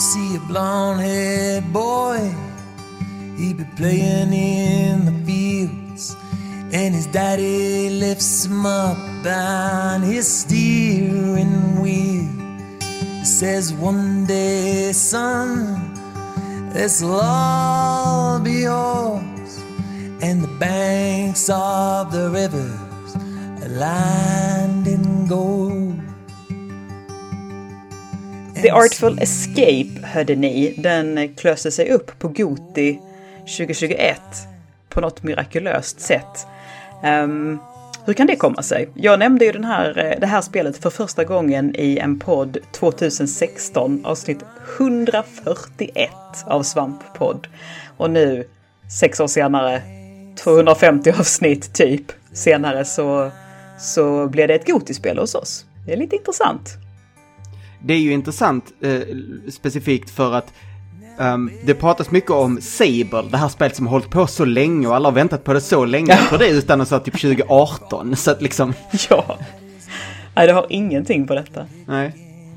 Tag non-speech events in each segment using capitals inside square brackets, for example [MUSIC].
See a blonde haired boy, he be playing in the fields, and his daddy lifts him up on his steering wheel. He says, One day, son, this will all be yours, and the banks of the rivers are lined in gold. The Artful Escape hörde ni. Den klöste sig upp på Goti 2021 på något mirakulöst sätt. Um, hur kan det komma sig? Jag nämnde ju den här, eh, det här spelet för första gången i en podd 2016, avsnitt 141 av Svamppodd. Och nu, sex år senare, 250 avsnitt typ senare, så, så blev det ett Gotispel hos oss. Det är lite intressant. Det är ju intressant eh, specifikt för att um, det pratas mycket om Sable, det här spelet som har hållit på så länge och alla har väntat på det så länge. Tror det utan så typ 2018, så att liksom... [LAUGHS] Ja. Nej, det har ingenting på detta. Nej.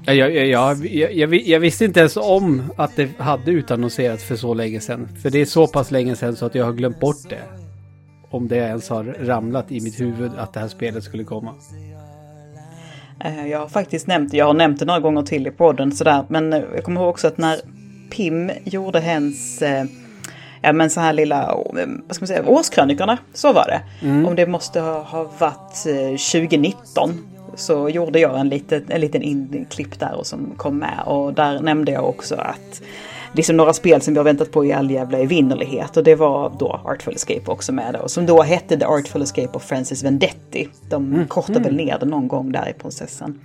Jag, jag, jag, jag, jag visste inte ens om att det hade utannonserats för så länge sedan. För det är så pass länge sedan så att jag har glömt bort det. Om det ens har ramlat i mitt huvud att det här spelet skulle komma. Eh, Jag har faktiskt nämnt jag har nämnt det några gånger till i podden sådär, men eh, jag kommer ihåg också att när Pim gjorde hens, eh, ja men så här lilla, vad ska man säga, årskrönikorna, så var det. Om det måste ha, ha varit eh, 2019 så gjorde jag en liten, en liten inklipp där och som kom med och där nämnde jag också att liksom några spel som vi har väntat på i all jävla evinnerlighet och det var då Artful Escape också med då, som då hette The Artful Escape of Francis Vendetti. De kortade väl ner det någon gång där i processen.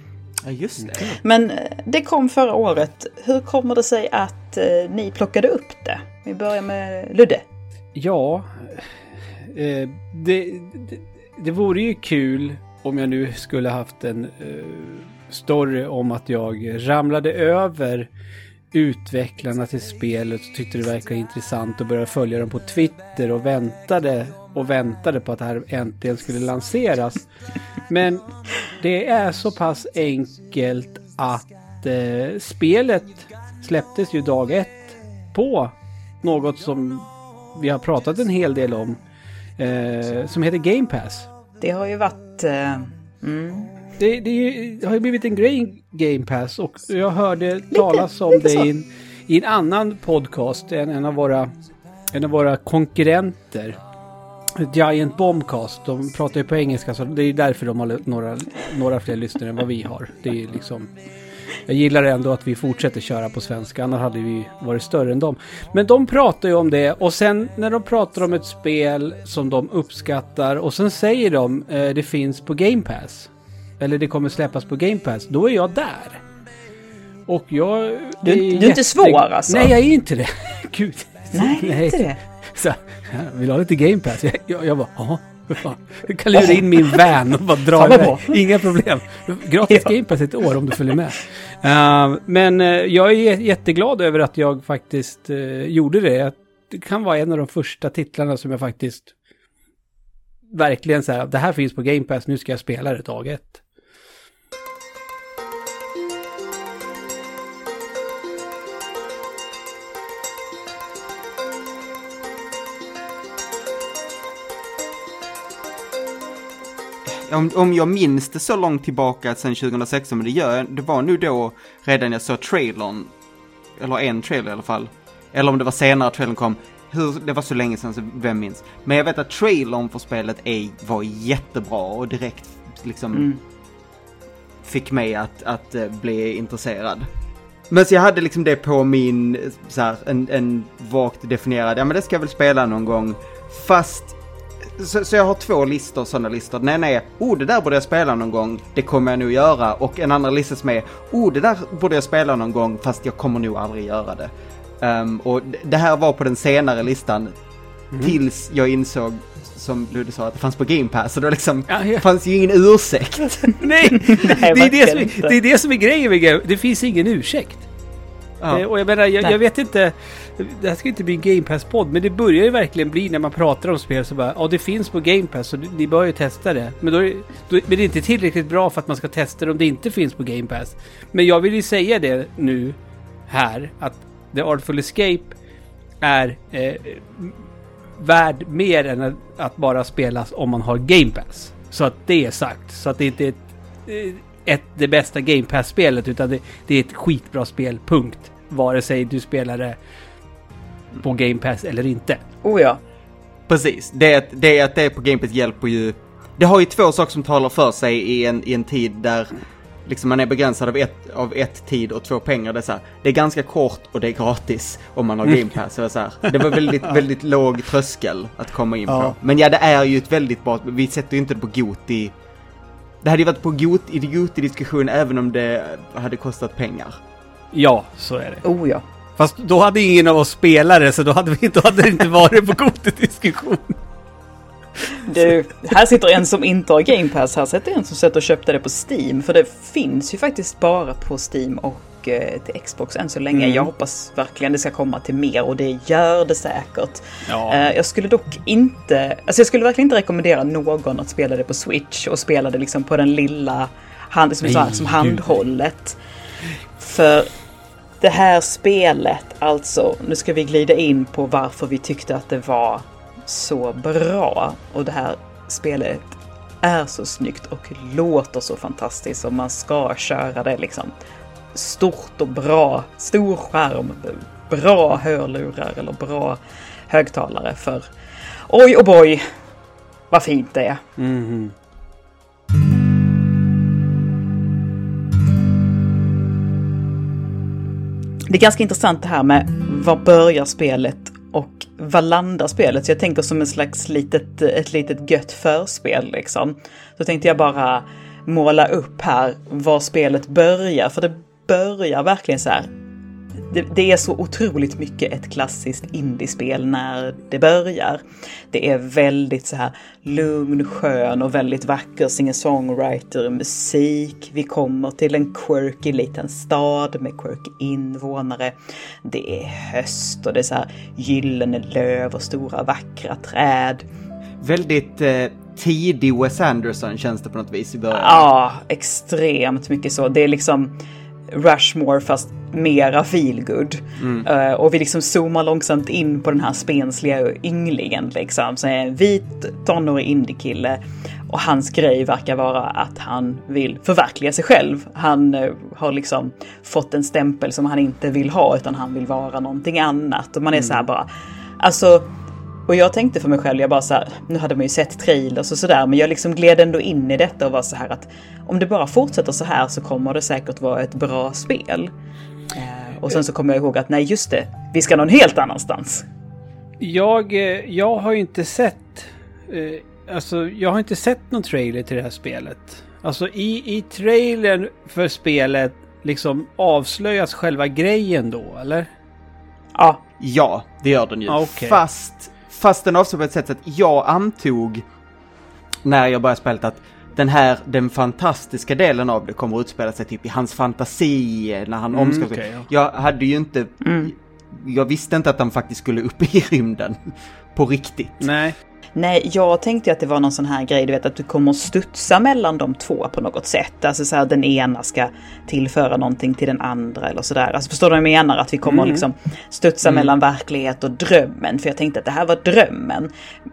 Ja, just det. Men eh, det kom förra året. Hur kommer det sig att eh, ni plockade upp det? Vi börjar med Ludde. Ja, eh, det, det, det vore ju kul om jag nu skulle haft en eh, story om att jag ramlade över utvecklarna till spelet och tyckte det verkade intressant och började följa dem på Twitter och väntade och väntade på att det här äntligen skulle lanseras. Men det är så pass enkelt att eh, spelet släpptes ju dag ett på något som vi har pratat en hel del om. Eh, som heter Game Pass. Det har ju varit... Eh, mm, det, det, har ju blivit en grej Game Pass och jag hörde talas om lite det i en, i en annan podcast, en, en, av våra, en av våra konkurrenter. Giant Bombcast, de pratar ju på engelska så det är därför de har några, några fler lyssnare än vad vi har. Det är liksom... Jag gillar ändå att vi fortsätter köra på svenska, annars hade vi varit större än dem. Men de pratar ju om det och sen när de pratar om ett spel som de uppskattar och sen säger de eh, det finns på Game Pass. Eller det kommer släppas på Game Pass. Då är jag där. Och jag... Du- du är inte svår, alltså? Nej, jag är inte det. [LAUGHS] Gud. nej, inte det. Så, vill du ha lite Game Pass? Jag, jag, jag bara, ja. Jag kan lura in min [LAUGHS] van och bara dra iväg. Inga problem. Gratis Ja. Game Pass ett år om du följer med. Uh, men eh, jag är jä- jätteglad över att jag faktiskt eh, gjorde det. Det kan vara en av de första titlarna som jag faktiskt verkligen så här, det här finns på Game Pass, nu ska jag spela det dag ett. Om, om jag minns det så långt tillbaka sedan 2016, men det gör jag, det var nu då redan jag såg trailern, eller en trailer i alla fall. Eller om det var senare trailern kom. Hur, det var så länge sedan, så vem minns? Men jag vet att trailern för spelet är, var jättebra och direkt liksom Mm. fick mig att, att eh, bli intresserad. Men så jag hade liksom det på min, så här, en, en vagt definierad, ja men det ska jag väl spela någon gång. Fast, så, så jag har två listor, sådana listor. Den ena är, oh det där borde jag spela någon gång, det kommer jag nog göra. Och en annan lista som är, oh det där borde jag spela någon gång, fast jag kommer nog aldrig göra det. Ehm, och det här var på den senare listan, tills jag insåg, som Ludde sa, att det fanns på Game Pass. Så det liksom, Ja, ja. fanns ju ingen ursäkt. [LAUGHS] Nej, [LAUGHS] det, är det, som, det är det som är grejen med Game Det finns ingen ursäkt. Ja. Eh, Och jag menar, jag, jag vet inte. Det här ska inte bli en Game Pass-podd, men det börjar ju verkligen bli när man pratar om spel så bara, ja det finns på Game Pass så ni bör ju testa det. Men, då, är- då, men det är inte tillräckligt bra för att man ska testa det om det inte finns på Game Pass. Men jag vill ju säga det nu, här att The Artful Escape är eh, värd mer än att- att bara spelas om man har Game Pass. Så att det är sagt. Så att det inte är ett, eh, ett, det bästa Game Pass-spelet utan det, det är ett skitbra spel, punkt. Vare sig du spelar det på Game Pass eller inte. Oh ja. Precis, det, är att- det är att det är på Game Pass hjälper ju... Det har ju två saker som talar för sig i en, i en tid där liksom man är begränsad av ett, av ett tid och två pengar. Det är, så här, det är ganska kort och det är gratis om man har [LAUGHS] Game Pass. Det var, så här, det var väldigt, väldigt låg tröskel att komma in Ja. på. Men ja, det är ju ett väldigt bra... Vi sätter ju inte det på Goti. Det hade ju varit på Got, i Goti-diskussion även om det hade kostat pengar. Ja, så är det. Oh ja. Fast då hade ingen av oss spelare så då hade, vi, då hade det inte varit på Gote-diskussion. Du, här sitter en som inte har Game Pass. Här sitter en som sett och köpte det på Steam. För det finns ju faktiskt bara på Steam och eh, till Xbox än så länge. Mm. Jag hoppas verkligen det ska komma till mer och det gör det säkert. Ja. Eh, jag skulle dock inte, alltså jag skulle verkligen inte rekommendera någon att spela det på Switch och spela det liksom på den lilla hand, som, Nej, som handhållet. För det här spelet, alltså, nu ska vi glida in på varför vi tyckte att det var så bra. Och det här spelet är så snyggt och låter så fantastiskt och man ska köra det liksom stort och bra, stor skärm, bra hörlurar eller bra högtalare för oj och boy vad fint det är. Mhm. Det är ganska intressant det här med var börjar spelet och var landar spelet? Så jag tänker som en slags litet, ett litet gött förspel liksom. Så tänkte jag bara måla upp här var spelet börjar, för det börjar verkligen så här. Det, det är så otroligt mycket ett klassiskt indiespel när det börjar. Det är väldigt så här lugn, skön och väldigt vacker singer-songwriter musik. Vi kommer till en quirky liten stad med quirky invånare. Det är höst och det är så här gyllene löv och stora vackra träd. Väldigt eh, tidig Wes Anderson känns det på något vis i början. Ja, extremt mycket så. Det är liksom Rushmore fast mera feelgood. Eh, och vi liksom zoomar långsamt in på den här spensliga ynglingen liksom. Så är en vit tonårig indiekille. Och hans grej verkar vara att han vill förverkliga sig själv. Han eh, har liksom fått en stämpel som han inte vill ha utan han vill vara någonting annat. Och man är så här bara, alltså och jag tänkte för mig själv, jag bara så här, nu hade man ju sett trailers och sådär, men jag liksom gled ändå in i detta och var så här att om det bara fortsätter så här så kommer det säkert vara ett bra spel. Eh, och sen så kommer jag ihåg att nej, just det, vi ska någon helt annanstans. Jag, eh, jag har ju inte sett... Eh, alltså, jag har inte sett någon trailer till det här spelet. Alltså i, i trailern för spelet liksom avslöjas själva grejen då, eller? Ja, Ja, det gör den ju. Ah, okej. Fast, fast den avslutar på ett sätt så att jag antog när jag började spelet att den här, den fantastiska delen av det kommer att utspela sig typ i hans fantasi när han Mm, omskakar. okej, ja. Jag hade ju inte, jag visste inte att han faktiskt skulle upp i rymden på riktigt. Nej. Nej, jag tänkte att det var någon sån här grej, du vet att du kommer att studsa mellan de två på något sätt. Alltså så här den ena ska tillföra någonting till den andra eller sådär. Alltså förstår du vad jag menar? Att vi kommer att liksom studsa mellan verklighet och drömmen. För jag tänkte att det här var drömmen.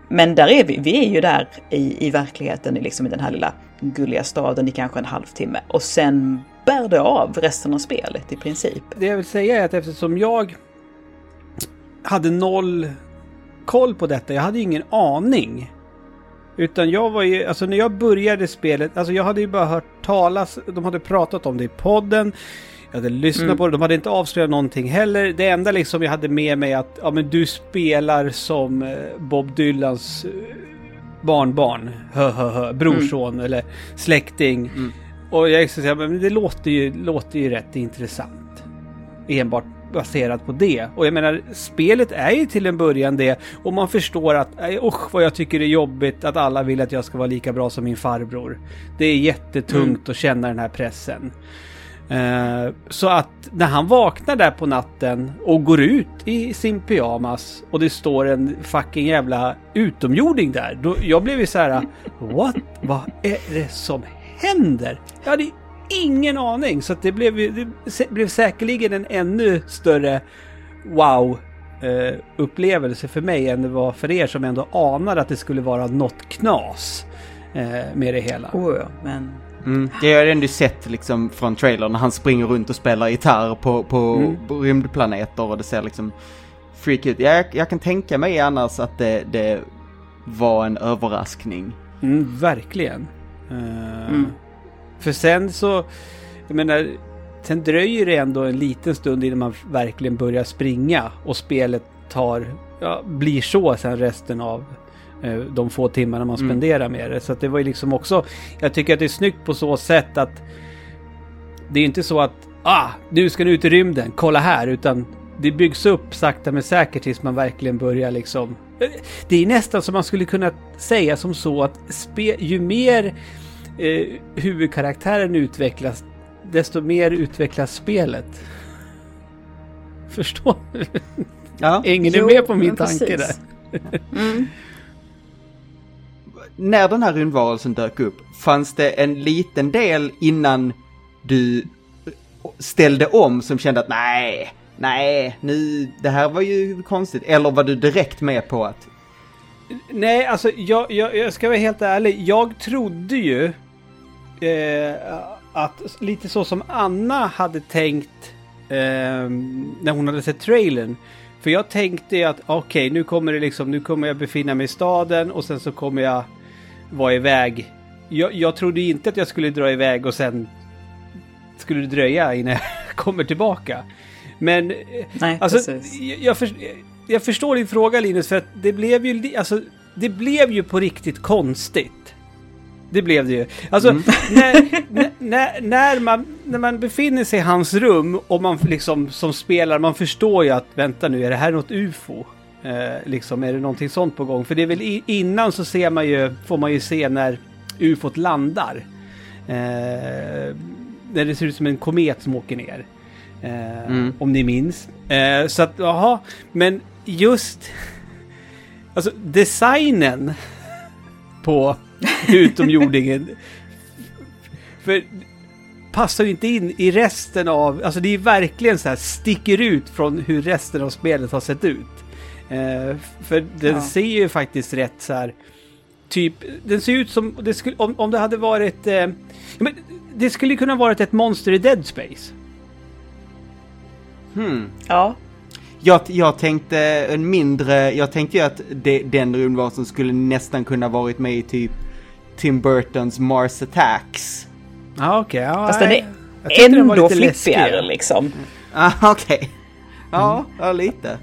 Men där är vi, vi är ju där i, i verkligheten, liksom i den här lilla gulliga staden i kanske en halvtimme. Och sen bär det av resten av spelet i princip. Det jag vill säga är att eftersom jag hade noll koll på detta, jag hade ingen aning. Utan jag var ju, alltså när jag började spelet, alltså jag hade ju bara hört talas, de hade pratat om det i podden. Jag hade lyssnat på det, de hade inte avslöjat någonting heller. Det enda liksom jag hade med mig att, ja men du spelar som eh, Bob Dylans eh, barnbarn, hö, hö, hö, brorson eller släkting. Och jag säga, men det låter ju, låter ju rätt intressant. Enbart baserat på det. Och jag menar, spelet är ju till en början det. Och man förstår att, usch vad jag tycker det är jobbigt att alla vill att jag ska vara lika bra som min farbror. Det är jättetungt att känna den här pressen. Eh, så att när han vaknar där på natten och går ut i sin pyjamas och det står en fucking jävla utomjording där. Då, jag blev ju så här, what? Vad är det som händer? Jag hade ingen aning. Så att det, blev, det blev säkerligen en ännu större wow eh, upplevelse för mig än det var för er som ändå anade att det skulle vara något knas eh, med det hela. Oh, ja, men Mm. Jag har ändå sett liksom från trailern när han springer runt och spelar gitarr på, på, Mm. rymdplaneter och det ser liksom freak ut. Jag, jag kan tänka mig annars att det, det var en överraskning. Mm, verkligen. Mm. För sen så, jag menar, sen dröjer det ändå en liten stund innan man verkligen börjar springa och spelet tar, ja, blir så sen resten av eh, de få timmarna man Mm. spenderar med det. Så att det var ju liksom också, jag tycker att det är snyggt på så sätt att det är inte så att ah, nu ska ni ut i rymden, kolla här, utan det byggs upp sakta men säkert tills man verkligen börjar liksom... Det är nästan som man skulle kunna säga som så att spe, ju mer eh, huvudkaraktären utvecklas, desto mer utvecklas spelet. [LAUGHS] Förstår du? Ja. Hänger ni Jo, med på min tanke där? precis. Mm. [LAUGHS] När den här rymdvarelsen dök upp, fanns det en liten del innan du ställde om som kände att nej, nej, nu, det här var ju konstigt. Eller var du direkt med på att Nej, alltså jag, jag, jag ska vara helt ärlig. Jag trodde ju eh, att lite så som Anna hade tänkt eh, när hon hade sett trailern. För jag tänkte att okej, nu kommer det liksom, nu kommer jag befinna mig i staden och sen så kommer jag vara iväg. Jag, jag trodde inte att jag skulle dra iväg och sen skulle det dröja innan jag [LAUGHS] kommer tillbaka. Men eh, Nej, Alltså, precis. jag, jag, för, jag förstår din fråga Linus, för att det blev ju, alltså, det blev ju på riktigt konstigt. Det blev det ju. Alltså, när, när- när, när, man, när man befinner sig i hans rum och man liksom som spelare, man förstår ju att vänta nu, är det här något UFO? Eh, liksom, är det någonting sånt på gång? För det är väl i, innan så ser man ju, får man ju se när UFOt landar. Eh, när det ser ut som en komet som åker ner. Eh, Mm. Om ni minns. Eh, så att, jaha, men just... Alltså designen på utomjordingen. för passar ju inte in i resten av... Alltså det är verkligen så här sticker ut från hur resten av spelet har sett ut. Eh, för den Ja. ser ju faktiskt rätt så här... Typ, den ser ut som... Det skulle, om, om det hade varit... Eh, men det skulle kunna varit ett monster i Dead Space. hmm, Ja, Jag, jag tänkte en mindre, jag tänkte ju att det, den rymdvarelsen skulle nästan kunna varit med i typ Tim Burtons Mars Attacks. Ja, okej. ja, fast den. Jag är den ändå flippigare liksom. [LAUGHS] Ah, okej. Ja, ja, lite.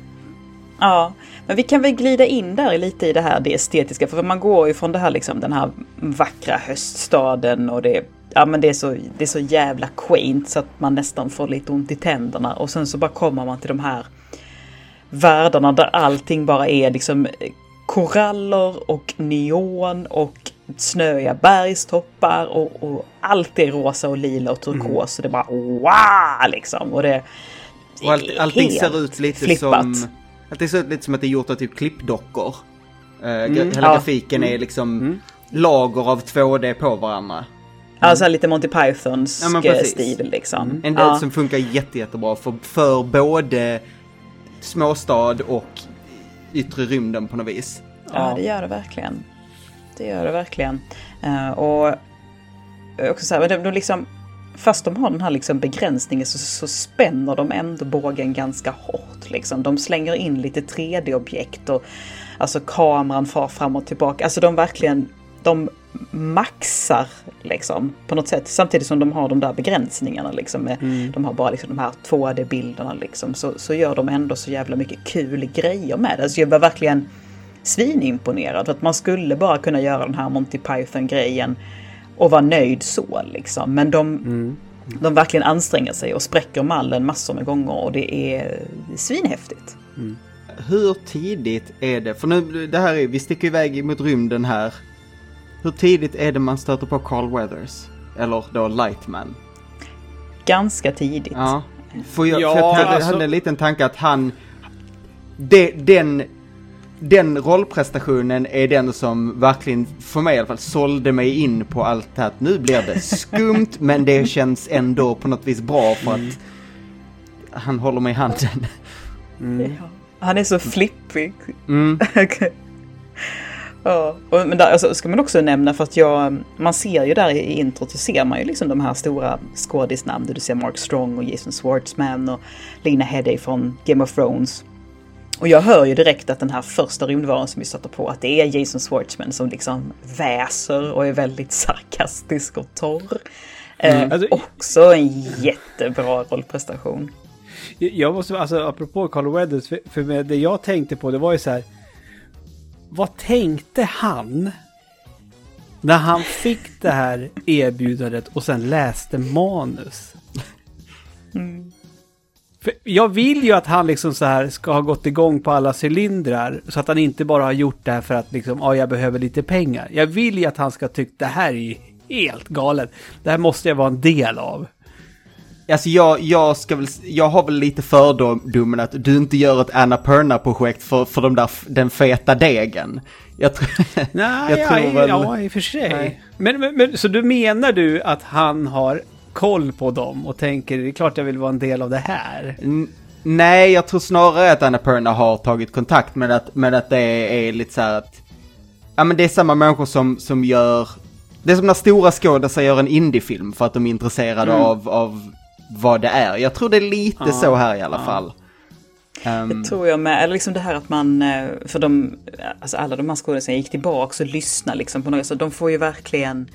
Ja, men vi kan väl glida in där lite i det här det estetiska. För man går ju från det här liksom den här vackra höststaden och det, ja, men det, är så, det är så jävla quaint så att man nästan får lite ont i tänderna. Och sen så bara kommer man till de här världarna där allting bara är liksom koraller och neon och snöiga bergstoppar och, och allt är rosa och lila och turkos. Och det är bara wow liksom. Och det, Och allt, allting ser ut lite flippat. som... Allting ser ut lite som att det är gjort av typ klippdockor. Uh, Mm. Hela Ja. grafiken är liksom lager av 2D på varandra. Ja, så här lite Monty Pythons Ja, stil liksom. En del ja. som funkar jätte, jättebra för, för både småstad och yttre rymden på något vis. ja, det gör det verkligen. Det gör det verkligen. Eh, och också så här, men de, de liksom, fast de har den här liksom begränsningen så, så spänner de ändå bågen ganska hårt. Liksom. De slänger in lite 3D-objekt och alltså kameran far fram och tillbaka. Alltså de verkligen, de maxar liksom på något sätt. Samtidigt som de har de där begränsningarna liksom. Med, De har bara liksom de här 2D-bilderna liksom. Så, så gör de ändå så jävla mycket kul grejer med det. Alltså jag var verkligen svinimponerad. För att man skulle bara kunna göra den här Monty Python-grejen och vara nöjd så liksom. Men de, de verkligen anstränger sig och spräcker mallen massor med gånger och det är svinhäftigt. Hur tidigt är det? För nu, det här är, vi sticker iväg mot rymden här. Hur tidigt är det man stöter på Carl Weathers? Eller då Lightman? Ganska tidigt. Ja. För jag, Ja, för jag hade, alltså- hade en liten tanke att han... Det, den den rollprestationen är den som verkligen, för mig i alla fall, sålde mig in på allt det här. att Nu blir det [LAUGHS] skumt, men det känns ändå på något vis bra för att han håller mig i handen. Ja. Han är så flippig. Mm. [LAUGHS] ja, och, men där alltså, ska man också nämna för att jag, man ser ju där i introt så ser man ju liksom de här stora skådisnamnen. Du ser Mark Strong och Jason Schwartzman och Lena Headey från Game of Thrones. Och jag hör ju direkt att den här första rymdvaran som vi stöter på, att det är Jason Schwartzman som liksom väser och är väldigt [LAUGHS] sarkastisk och torr. Eh, Alltså- också en jättebra rollprestation. Jag måste, alltså apropå Carl Weathers, för, för det jag tänkte på det var ju så här. Vad tänkte han? När han fick det här erbjudandet och sen läste manus. För jag vill ju att han liksom så här ska ha gått igång på alla cylindrar. Så att han inte bara har gjort det här för att liksom, ja jag behöver lite pengar. Jag vill ju att han ska tycka det här är ju helt galet. Det här måste jag vara en del av. Alltså jag, jag ska väl, jag har väl lite fördomen att du inte gör ett Annapurna-projekt för, för de där, den feta degen. Jag [LAUGHS] tror, Nej, jag ja, tror väl... ja, i och för sig. Men, men, men, så du menar du att han har koll på dem och tänker det är klart jag vill vara en del av det här? N- Nej, jag tror snarare att Annapurna har tagit kontakt med att, med att det är, är lite så här att... Ja men det är samma människor som, som gör... Det är som när stora skådespelare gör en indiefilm för att de är intresserade av, av vad det är. Jag tror det är lite Ja, så här i alla ja. fall. Ehm, Det tror jag med. Eller liksom det här att man, eh, för de, alltså alla de här skådespelarna gick tillbaka och lyssnade liksom på något. Så de får ju verkligen,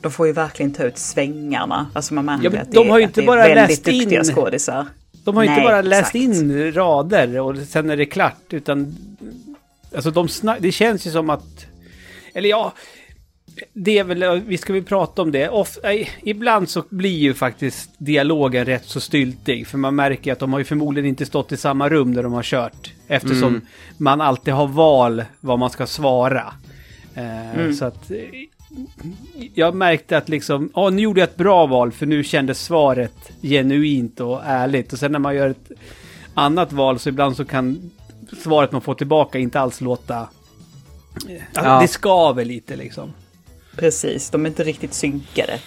de får ju verkligen ta ut svängarna. Alltså man märker Ja, att de det, har ju att inte det är bara väldigt läst duktiga in- skådisar. De har ju inte bara läst exakt. in rader och sen är det klart, utan... Alltså de det känns ju som att... Eller ja... Det är väl, vi ska väl prata om det. Of, nej, ibland så blir ju faktiskt dialogen rätt så styltig. För man märker att de har ju förmodligen inte stått i samma rum där de har kört. Eftersom Mm. man alltid har val vad man ska svara. Eh, Så att... eh, Jag märkte att liksom, ja nu gjorde jag ett bra val för nu kändes svaret genuint och ärligt. Och sen när man gör ett annat val så ibland så kan svaret man får tillbaka inte alls låta... Alltså, Ja. Det skaver lite liksom. Precis, de är inte riktigt synkade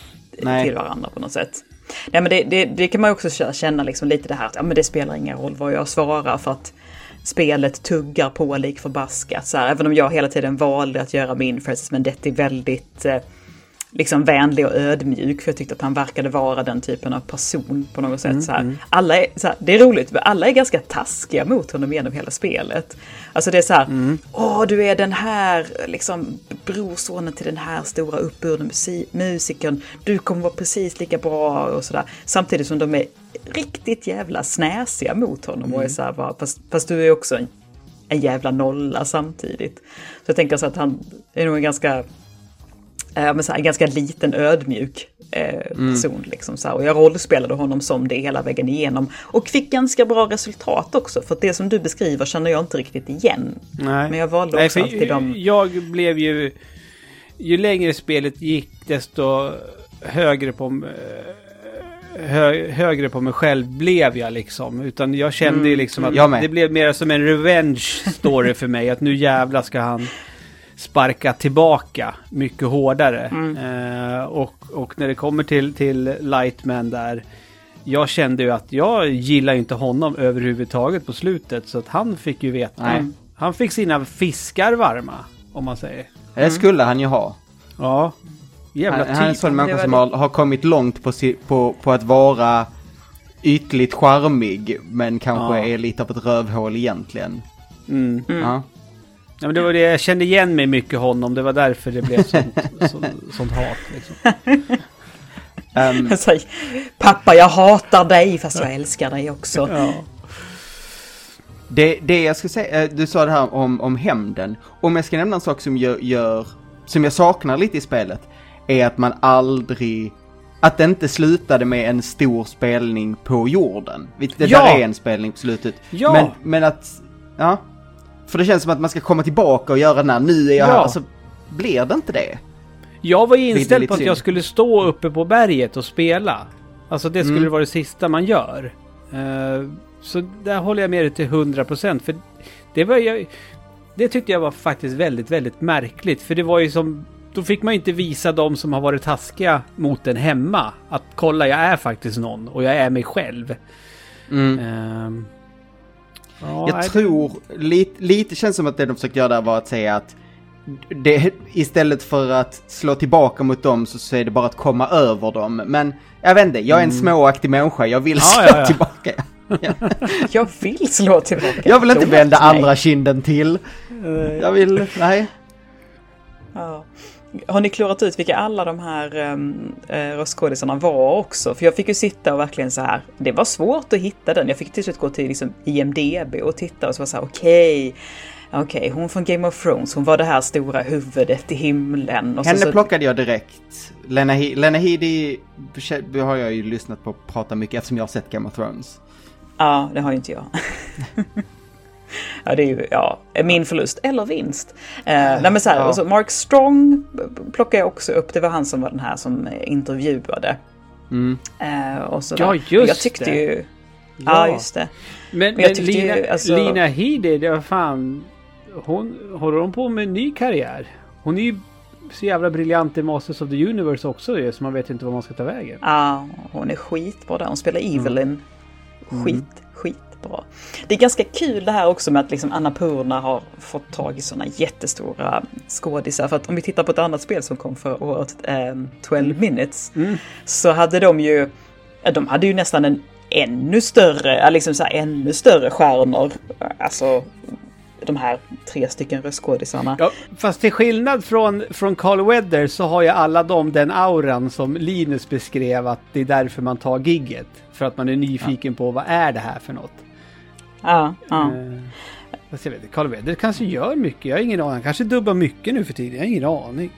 Nej. till varandra på något sätt. Nej, men det, det, det kan man också känna liksom lite det här att ja, men det spelar ingen roll vad jag svarar för att spelet tuggar på lik förbaskat. Så här, även om jag hela tiden valde att göra min Francis Mendetti väldigt eh, liksom vänlig och ödmjuk. För jag tyckte att han verkade vara den typen av person på något sätt. så här. Alla är, så här, det är roligt, men alla är ganska taskiga mot honom genom hela spelet. Alltså det är så här, åh du är den här liksom brorsonen till den här stora uppburna musi- musikern. Du kommer vara precis lika bra och sådär. Samtidigt som de är riktigt jävla snäsiga mot honom och är så här, bara, fast, fast du är också en, en jävla nolla samtidigt. Så jag tänker så att han är nog en ganska eh, men så här, ganska liten ödmjuk eh, person. Liksom, så här. Och jag rollspelade honom som det hela vägen igenom. Och fick ganska bra resultat också. För det som du beskriver känner jag inte riktigt igen. Nej. Men jag valde Nej, också för alltid de... Jag blev ju... Ju längre spelet gick desto högre på... Hö, högre på mig själv blev jag liksom. Utan jag kände ju liksom att med. det blev mer som en revenge story för mig. Att nu jävla ska han sparka tillbaka mycket hårdare. Eh, och, och när det kommer till, till Lightman där. Jag kände ju att jag gillar inte honom överhuvudtaget på slutet. Så att han fick ju veta. Nej. Han fick sina fiskar varma. Om man säger. Det skulle han ju ha. Ja. Jävla Han, han är en typ. sån Det människa som har, har kommit långt på, si, på, på att vara ytligt charmig, men kanske Ja. är lite av ett rövhål egentligen. Mm. Ja. Ja, men det var det, jag kände igen mig mycket honom. Det var därför det blev sånt, [LAUGHS] så, sånt hat. Liksom. Ehm, Så här, Pappa jag hatar dig fast jag älskar dig också. Ja. det, det jag ska säga, eh, du sa det här om, om hämnden. Om jag ska nämna en sak som gör, gör, som jag saknar lite i spelet, är att man aldrig, att det inte slutade med en stor spelning på jorden. Det Ja! där är en spelning på slutet. Ja! Men, men att, ja. För det känns som att man ska komma tillbaka och göra den här, nu är jag Ja. här, så blir det inte det. Jag var inställd på att synd. jag skulle stå uppe på berget och spela. Alltså det skulle Mm. vara det sista man gör. Eh, så där håller jag med dig till 100%. För det var jag... det tyckte jag var faktiskt väldigt, väldigt märkligt. För det var ju som... Då fick man inte visa de som har varit taskiga mot en hemma. Att kolla, jag är faktiskt någon och jag är mig själv. Mm. Ehm, ja, Jag nej, tror, lite, lite känns som att det de försökte göra där var att säga att det, istället för att slå tillbaka mot dem så, så är det bara att komma över dem. Men jag vet inte, jag är en småaktig människa, jag vill Mm. Ja, slå ja, ja. tillbaka. [LAUGHS] Ja. Jag vill slå tillbaka. Jag vill inte vända andra kinden till. Jag vill, nej. Ja. Har ni klurat ut vilka alla de här um, röstskådisarna var också? För jag fick ju sitta och verkligen så här, det var svårt att hitta den. Jag fick till slut gå till liksom IMDB och titta och så var så här, okej, okej, hon från Game of Thrones, hon var det här stora huvudet i himlen. Och Henne så, så, plockade jag direkt. Lena, He- Lena Headey har jag ju lyssnat på prata mycket eftersom jag har sett Game of Thrones. Ja, det har ju inte jag. [LAUGHS] ja, det är ju ja, min förlust eller vinst. Eh, nej, men så här, Ja. och så Mark Strong plockar jag också upp. Det var han som var den här som intervjuade. Mm. Eh, och så Ja, just Jag tyckte det. ju... Ja, just det. Men, Men jag tyckte Lina, ju, alltså- Lina Headey, det var fan... Hon, håller hon på med en ny karriär? Hon är ju så jävla briljant i Masters of the Universe också ju, så man vet inte vad man ska ta vägen. Ja, hon är skitbra där. Hon spelar Evelyn. Skit, skitbra. Det är ganska kul det här också med att liksom Anna Purna har fått tag i sådana jättestora skådisar. För att om vi tittar på ett annat spel som kom förra året, eh, 12 minutes, så hade de ju, ja, de hade ju nästan en ännu större, ja, liksom så här, ännu större stjärnor. Alltså de här tre stycken röstskådisarna. Ja, fast till skillnad från, från Carl Weather så har ju alla de den auran som Linus beskrev att det är därför man tar gigget. För att man är nyfiken på vad är det här för något. Ja, ja. Eh, fast jag vet Carl Weather kanske gör mycket, jag har ingen aning. Han kanske dubbar mycket nu för tiden, jag har ingen aning.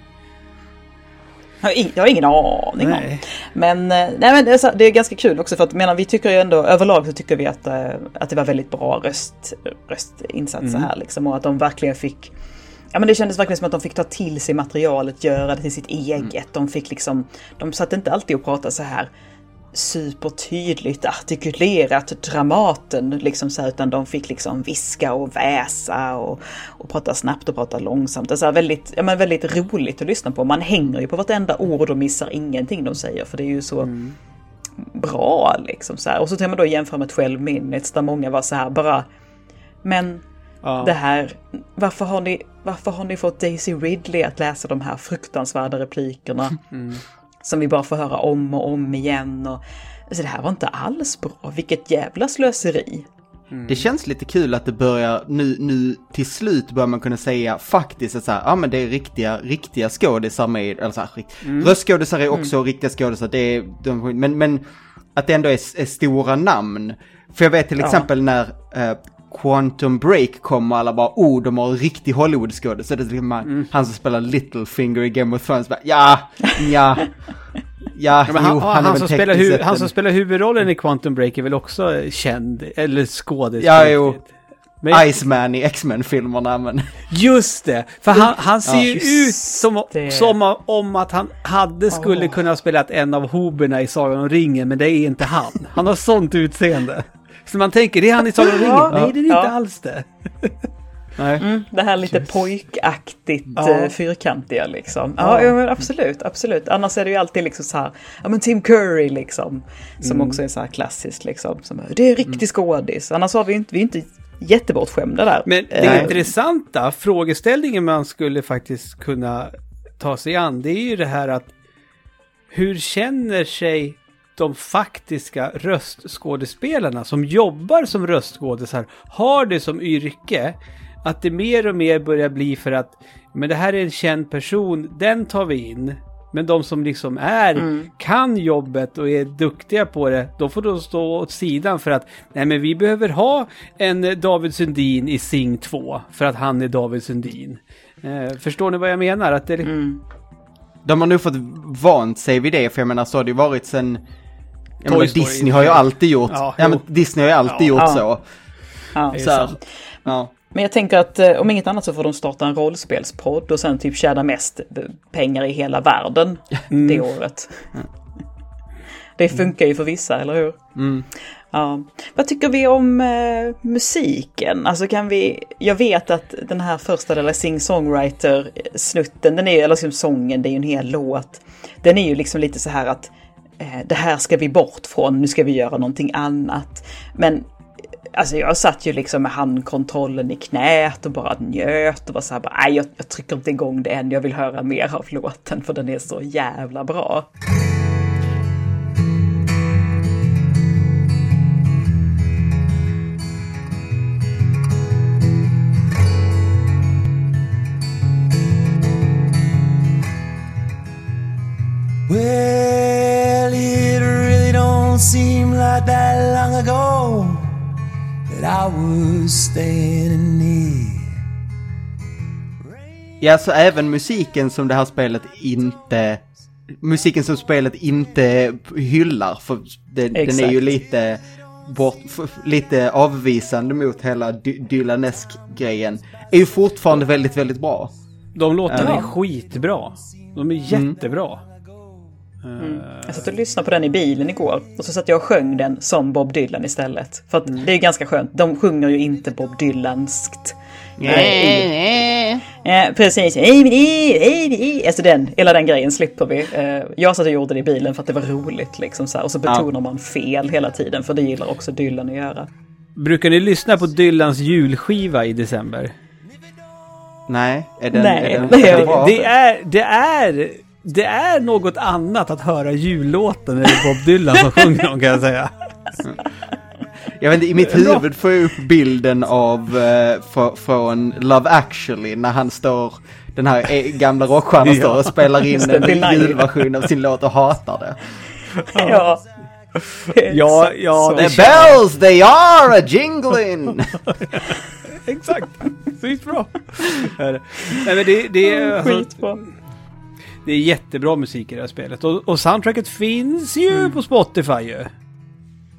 Jag har ing- jag har ingen aning om. Nej. Men, eh, nej, men det, är det är ganska kul också för att menar, vi tycker ju ändå överlag så tycker vi att, eh, att det var väldigt bra röst, röstinsatser här liksom och att de verkligen fick Ja men det kändes verkligen som att de fick ta till sig materialet, göra det till sitt eget. De fick liksom, de satt inte alltid och pratade så här supertydligt artikulerat Dramaten liksom så här, utan de fick liksom viska och väsa och, och prata snabbt och prata långsamt. Det är så här väldigt, ja, men väldigt roligt att lyssna på. Man hänger ju på vartenda ord och missar ingenting de säger för det är ju så bra liksom så här. Och så kan man då jämföra med 12 minutes där många var så här bara men Ja. det här, varför har, ni, varför har ni fått Daisy Ridley att läsa de här fruktansvärda replikerna? [LAUGHS] Som vi bara får höra om och om igen. Och, alltså det här var inte alls bra, vilket jävla slöseri. Det känns lite kul att det börjar, nu, nu till slut börjar man kunna säga faktiskt att så här, ja men det är riktiga, riktiga skådisar med, eller så här, rikt, röstskådisar är också riktiga skådisar, det är, de, men, men att det ändå är, är stora namn. För jag vet till exempel när eh, Quantum Break kom och alla bara, oh de har en riktig Hollywood-skådis. Så det är liksom man, han som spelar Littlefinger i Game of Thrones, bara, ja, ja, [LAUGHS] ja, Ja, han, jo, han, väl som spelar hu- han som spelar huvudrollen i Quantum Break är väl också känd, eller skådis. Ja, jo. Men, Iceman i X-Men-filmerna, men... just det! För han, han ser ju ut som, det. som om att han hade skulle kunna ha spelat en av hoberna i Sagan om ringen, men det är inte han. Han har sånt utseende. Så man tänker, det är han i Sagan om ringen? Ja. Nej, det är inte Ja. alls det. [LAUGHS] Nej. Mm, det här lite pojkaktigt Ja. eh, fyrkantiga liksom. Ja, ja men absolut, absolut. Annars är det ju alltid liksom så här, ja men Tim Curry liksom. Som också är så här klassiskt liksom. Som, det är riktig skådis. Annars har vi ju inte, vi är inte jättebortskämda där. Men det Eh, intressanta, frågeställningen man skulle faktiskt kunna ta sig an, det är ju det här att hur känner sig de faktiska röstskådespelarna som jobbar som röstskådisar, har det som yrke, att det mer och mer börjar bli för att men det här är en känd person, den tar vi in. Men de som liksom är, kan jobbet och är duktiga på det, de får då stå åt sidan för att nej men vi behöver ha en David Sundin i Sing 2 för att han är David Sundin. Eh, förstår ni vad jag menar? Att det, Mm. De har nog fått vant sig vid det, för jag menar så har det varit sen... Menar, Story. Disney har ju alltid gjort, Ja, ja, men. Disney har ju alltid Ja. gjort Ja. så. ja. så ja. Men jag tänker att eh, om inget annat så får de starta en rollspelspodd och sen typ tjäna mest pengar i hela världen det året. Det funkar ju för vissa, eller hur? Mm. Ja. Vad tycker vi om eh, musiken? Alltså kan vi... Jag vet att den här första eller sing-songwriter-snutten, den är eller liksom sången, det är ju en hel låt. Den är ju liksom lite så här att Eh, det här ska vi bort från, nu ska vi göra någonting annat. Men Alltså jag satt ju liksom med handkontrollen i knät och bara njöt och var så här bara, nej jag, jag trycker inte igång det än, jag vill höra mer av låten för den är så jävla bra. Don't seem like that long ago that I was standing near. Ja, så även musiken som det här spelet inte... Musiken som spelet inte hyllar, för det, den är ju lite, bort, lite avvisande mot hela Dy- Dylanesk-grejen, är ju fortfarande väldigt, väldigt bra. De låtarna Ja. är skitbra. De är jättebra. Jag satt och lyssnade på den i bilen igår och så satt jag och sjöng den som Bob Dylan istället. För att det är ganska skönt, de sjunger ju inte Bob Dylanskt. Eh, precis. Alltså den, hela den grejen slipper vi. Eh, jag satt och gjorde det i bilen för att det var roligt liksom så här. Och så betonar man fel hela tiden för det gillar också Dylan att göra. Brukar ni lyssna på Dylans julskiva i december? Nej, är den, Nej, är den, är den? Det är, det är, det är något annat att höra jullåten än Bob Dylan som sjunger dem kan jag säga. Jag vet inte, i mitt huvud får jag upp bilden av eh, fr- från Love actually när han står, den här eh, gamla rockstjärnan Ja. står och spelar in en julversion av sin låt och hatar det. Ja. Ja, ja, The bells they are a jingling! Exakt. Skitbra. [LAUGHS] Nej men det, det, är, alltså, Skitbra. Det är jättebra musik i det här spelet. Och, och soundtracket finns ju på Spotify ju.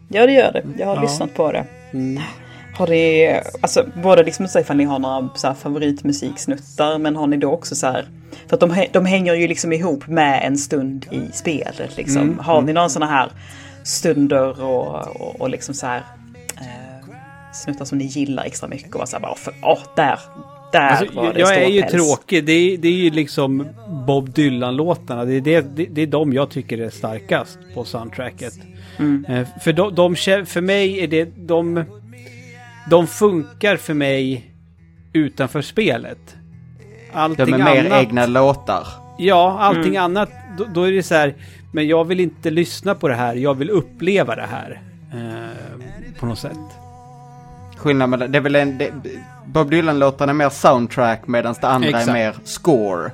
Ja det gör det. Jag har Ja. lyssnat på det. Har det, alltså både liksom så ifall ni har några så här favoritmusiksnuttar men har ni då också så här, för att de, de hänger ju liksom ihop med en stund i spelet liksom. Har ni några sådana här stunder och, och, och liksom så här eh, snuttar som ni gillar extra mycket och så här bara, för, åh där, där Alltså, var det jag är ju tråkig. Det är, det är ju liksom Bob Dylan-låtarna. Det är, det, det, det är de jag tycker är starkast på soundtracket. Eh, För, de, de, för mig är det... De, de funkar för mig utanför spelet. Allting De är mer annat, egna låtar. Ja, allting annat. Då, då är det så här. Men jag vill inte lyssna på det här. Jag vill uppleva det här. Eh, på något sätt. Skillnad mellan, det är väl en, det, Bob Dylan-låtarna är mer soundtrack medan det andra Exakt. är mer score.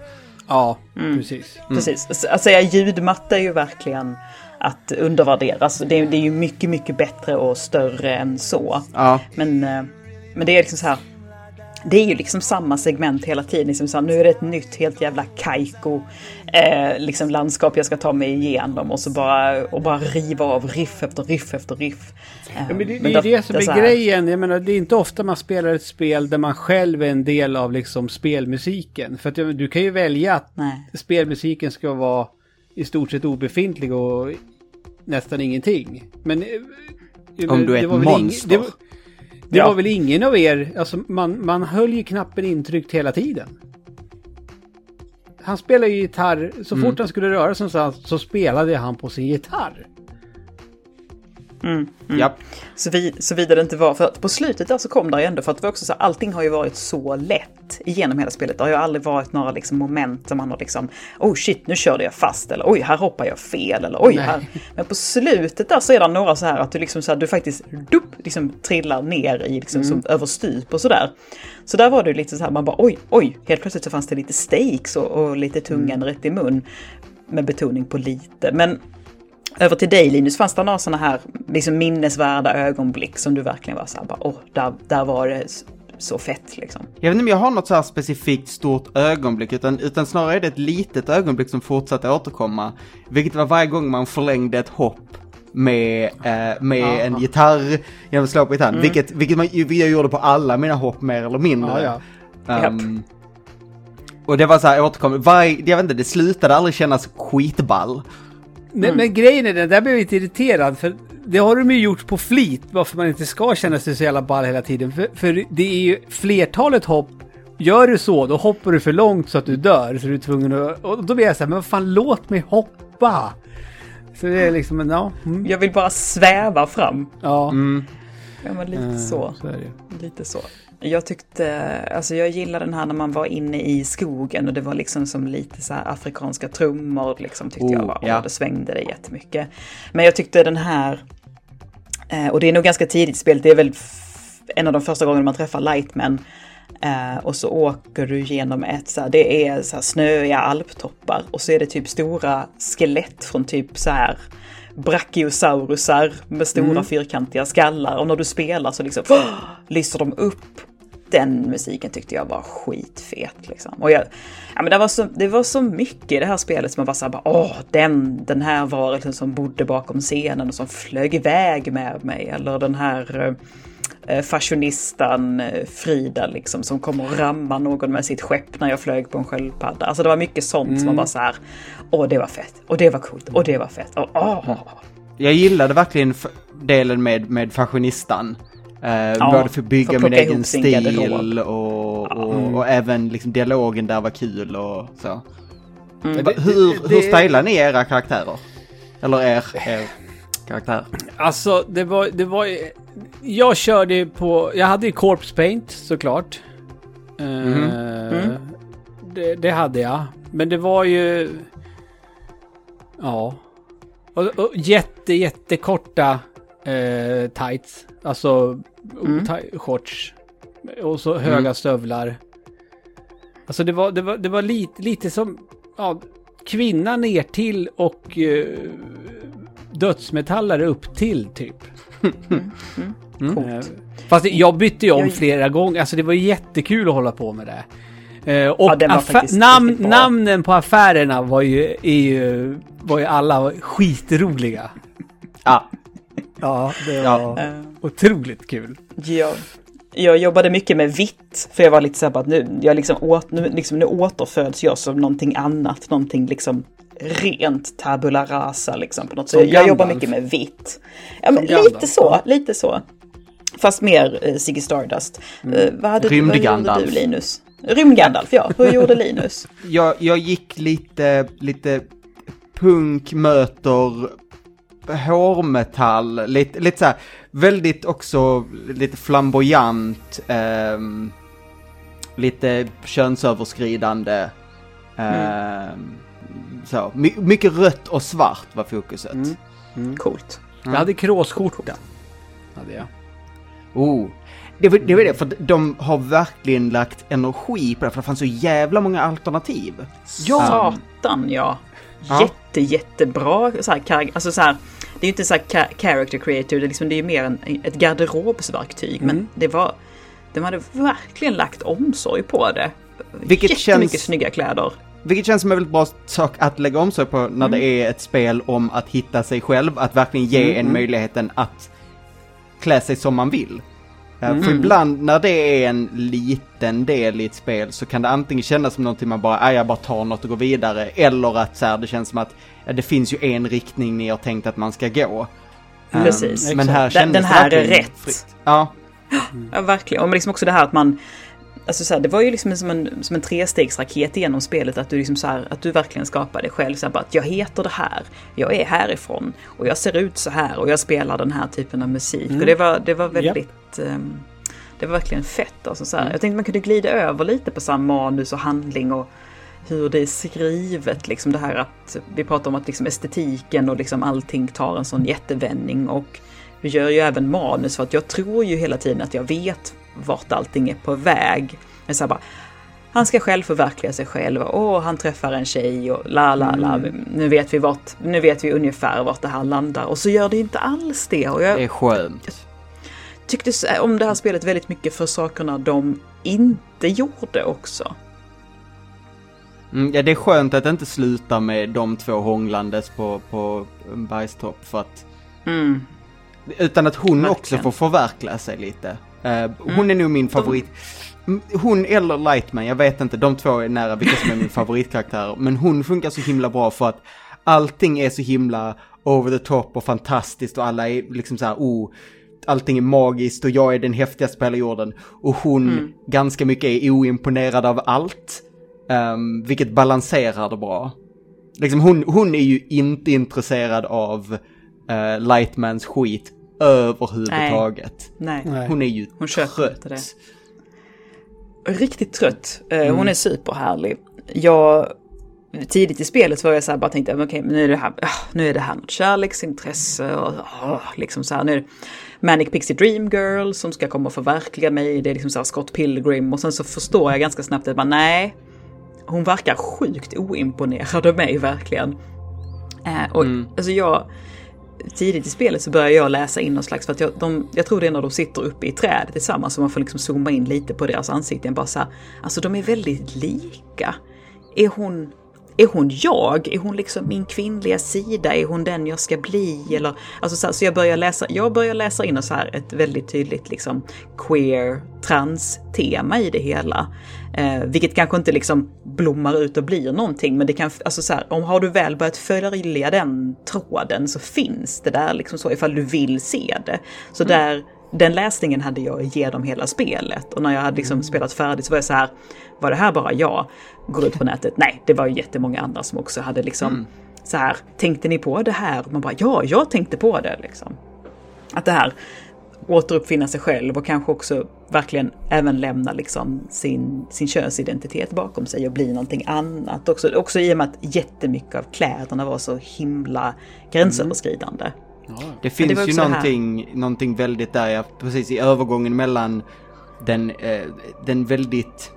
Ja, precis. Precis. Att säga ljudmatta är ju verkligen att undervärderas. Det är, det är ju mycket, mycket bättre och större än så. Ja, Men, eh, men det är liksom så här. Det är ju liksom samma segment hela tiden. Liksom så här, nu är det ett nytt helt jävla kaiko eh, liksom landskap jag ska ta mig igenom och så bara, och bara riva av riff efter riff efter riff. Eh, Ja, men det, det är då- ju det som så är här- grejen. Jag menar, det är inte ofta man spelar ett spel där man själv är en del av liksom spelmusiken. För att du kan ju välja att Nej. spelmusiken ska vara i stort sett obefintlig och nästan ingenting. Men... eh, Om du är det ett var väl ing- monster. det var, det Ja. var väl ingen av er... Alltså, man, man höll ju knappen intryckt hela tiden. Han spelar ju gitarr. Så Mm. fort han skulle röra sig någonstans så spelade han på sin gitarr. Ja. Så vid, såvida det inte var, för att på slutet där så kom det ju ändå, för att det var också så här, allting har ju varit så lätt igenom hela spelet. Det har ju aldrig varit några liksom moment som man har liksom, oh shit nu körde jag fast, eller oj här hoppar jag fel, eller oj Nej. här. [LAUGHS] Men på slutet där så är det några så här att du liksom så här, du faktiskt dupp, liksom trillar ner i liksom som över stup och sådär. Så där var det lite så här, man bara oj, oj, helt plötsligt så fanns det lite stakes och, och lite tungan rätt i mun. Med betoning på lite, men över till dig Linus, fanns det några sådana här liksom minnesvärda ögonblick som du verkligen var såhär, åh, där, där var det så fett liksom. Jag vet inte om jag har något så här specifikt stort ögonblick, utan, utan snarare är det ett litet ögonblick som fortsatte återkomma. Vilket var varje gång man förlängde ett hopp med, eh, med en gitarr genom att slå på gitarren. Vilket, vilket man, jag gjorde på alla mina hopp mer eller mindre. Ja, ja. Ehm, och det var så här återkommande, varje, jag vet inte, det slutade aldrig kännas skitball. Men, men grejen är den, där blev jag lite irriterad för det har de ju gjort på flit varför man inte ska känna sig så jävla ball hela tiden. För, för det är ju flertalet hopp Gör du så, då hoppar du för långt så att du dör. Så du är tvungen att... Och då blir jag så här, men vad fan låt mig hoppa! Så det är liksom en, ja. Mm, Jag vill bara sväva fram. ja. Mm. Ja, men lite eh, så. Så är det ju. Lite så. Jag tyckte, alltså jag gillade den här när man var inne i skogen och det var liksom som lite så afrikanska trummor liksom tyckte jag Oh, var, ja. och det svängde det jättemycket. Men jag tyckte den här, eh, och det är nog ganska tidigt spelet, det är väl en av de första gångerna man träffar Lightman. Eh, och så åker du genom ett, så här, det är så här snöiga alptoppar och så är det typ stora skelett från typ så här brachiosaurusar med stora fyrkantiga skallar och när du spelar så liksom [GASPS] lyser de upp. Den musiken tyckte jag var skitfet liksom. Och jag, ja, men det, var så, det var så mycket i det här spelet som man bara såhär, bara, åh, den, den här varelsen som bodde bakom scenen och som flög iväg med mig. Eller den här eh, fashionistan eh, Frida liksom som kommer och ramma någon med sitt skepp när jag flög på en sköldpadda. Alltså det var mycket sånt som man bara så här, åh det var fett, och det var coolt, och det var fett, och åh. Jag gillade verkligen delen med, med fashionistan. Eh, både för att bygga min egen stil och, och, och även liksom dialogen där var kul och så. Men Va- det- hur det- hur stylar ni era karaktärer? Eller er, er karaktär? Alltså, det var, det var Jag körde på... Jag hade ju Corpse Paint såklart. Eh, Mm. Det, det hade jag. Men det var ju... Ja. Och, och jätte, jättekorta eh, tights. Alltså Mm. shorts. Och så höga Mm. stövlar. Alltså det var, det var, det var lite, lite som... Ja, kvinna ner till och eh, dödsmetallare upp till typ. Coolt. Eh, Fast jag bytte ju om Jag- flera gånger, alltså det var jättekul att hålla på med det. Eh, och Ja, bra. namnen på affärerna var ju, ju, var ju alla skitroliga. Ja, Ja, det var Ja. Eh, otroligt kul. Jag, jag jobbade mycket med vitt, för jag var lite så här att nu, jag liksom åt, nu, liksom, nu återföds jag som någonting annat, någonting liksom rent tabula rasa liksom på något sätt. Jag jobbar Gandalf. mycket med vitt. Ja, men Gandalf, lite så, ja. lite så. Fast mer eh, Ziggy Stardust. Eh, vad, hade, du- vad gjorde Rymd-Gandalf. du Linus? Rymd-Gandalf, ja. Hur gjorde Linus? [LAUGHS] jag, jag gick lite, lite punk möter hårmetall, lite, lite så här, väldigt också lite flamboyant, ehm, lite könsöverskridande. ehm, så, My, mycket rött och svart var fokuset. Mm. Coolt. Jag hade kråsskjorta. Hade jag. Oh. Det var, det var det, för de har verkligen lagt energi på det, för det fanns så jävla många alternativ. Satan ja. Ja. Jätte, jättebra så här, alltså så här, Det är ju inte så här character creator, det är, liksom, det är ju mer en, ett garderobsverktyg. Mm. Men det var, de hade verkligen lagt omsorg på det. Vilket Jättemycket känns- snygga kläder. Vilket känns som en väldigt bra sak att lägga om sig på när Mm. det är ett spel om att hitta sig själv, att verkligen ge Mm, en möjligheten att klä sig som man vill. Eh, För ibland när det är en liten del i ett spel så kan det antingen kännas som någonting man bara, "Ah, jag bara tar något och går vidare, eller att så här, det känns som att det finns ju en riktning ni har tänkt att man ska gå. Um, Precis. Men här Den- den här är rätt. fritt. Ja, Ja, verkligen. Och liksom också det här att man... Alltså så här, det var ju liksom som en, som en trestegsraket genom spelet att du liksom så här, att du verkligen skapar dig själv. Så här, bara att jag heter det här, jag är härifrån och jag ser ut så här och jag spelar den här typen av musik. Och det var, det var väldigt... ehm, det var verkligen fett. Alltså, så här. Jag tänkte man kunde glida över lite på samma manus och handling och hur det är skrivet. Liksom det här att vi pratar om att liksom estetiken och liksom allting tar en sån jättevändning. Och vi gör ju även manus för att jag tror ju hela tiden att jag vet vart allting är på väg. Men så bara, han ska själv förverkliga sig själv och han träffar en tjej och la la la. Nu, vet vi vart, nu vet vi ungefär vart det här landar. Och så gör det inte alls det. Och jag det är skönt. tyckte om det här spelet väldigt mycket för sakerna de inte gjorde också. Mm, ja, det är skönt att det inte slutar med de två hånglandes på, på en bergstopp för att Mm. Utan att hon också Verkligen. får förverkliga sig lite. Eh, hon är nog min favorit. Mm, Hon eller Lightman, jag vet inte, de två är nära vilka som är min [LAUGHS] favoritkaraktär. Men hon funkar så himla bra för att allting är så himla over the top och fantastiskt och alla är liksom så här, oh, allting är magiskt och jag är den häftigaste på hela jorden. Och hon Mm. ganska mycket är oimponerad av allt. Um, vilket balanserar det bra. Liksom hon, hon är ju inte intresserad av uh, Lightmans skit överhuvudtaget. Nej. Nej. Hon är ju Hon trött. det. Riktigt trött. Eh, Hon är superhärlig. Jag, tidigt i spelet var jag så här, bara tänkte, okej, men nu är det här, ah, nu är det här något kärleksintresse och ah, liksom så här, nu är det Manic Pixie Dream Girl som ska komma och förverkliga mig. Det är liksom så här Scott Pilgrim och sen så förstår jag ganska snabbt att bara, nej, hon verkar sjukt oimponerad av mig verkligen. Eh, och alltså jag, tidigt i spelet så börjar jag läsa in någon slags, för att jag, de, jag tror det är när de sitter uppe i trädet tillsammans så man får liksom zooma in lite på deras ansikten. Bara så här, alltså de är väldigt lika. Är hon, är hon jag? Är hon liksom min kvinnliga sida? Är hon den jag ska bli? Eller, alltså så, här, så jag börjar läsa, jag börjar läsa in så här ett väldigt tydligt liksom queer trans-tema i det hela. Eh, vilket kanske inte liksom blommar ut och blir någonting, men det kan, alltså så här, om har du väl börjat följa den tråden så finns det där liksom så ifall du vill se det. Så där, den läsningen hade jag genom hela spelet och när jag hade liksom spelat färdigt så var jag så här, var det här bara jag? Går ut på nätet? Nej, det var ju jättemånga andra som också hade liksom så här, tänkte ni på det här? Man bara, ja, jag tänkte på det liksom. Att det här återuppfinna sig själv och kanske också verkligen även lämna liksom sin, sin könsidentitet bakom sig och bli någonting annat. Också, också i och med att jättemycket av kläderna var så himla gränsöverskridande. Det finns det ju här. någonting, någonting väldigt där, ja, precis i övergången mellan den, eh, den väldigt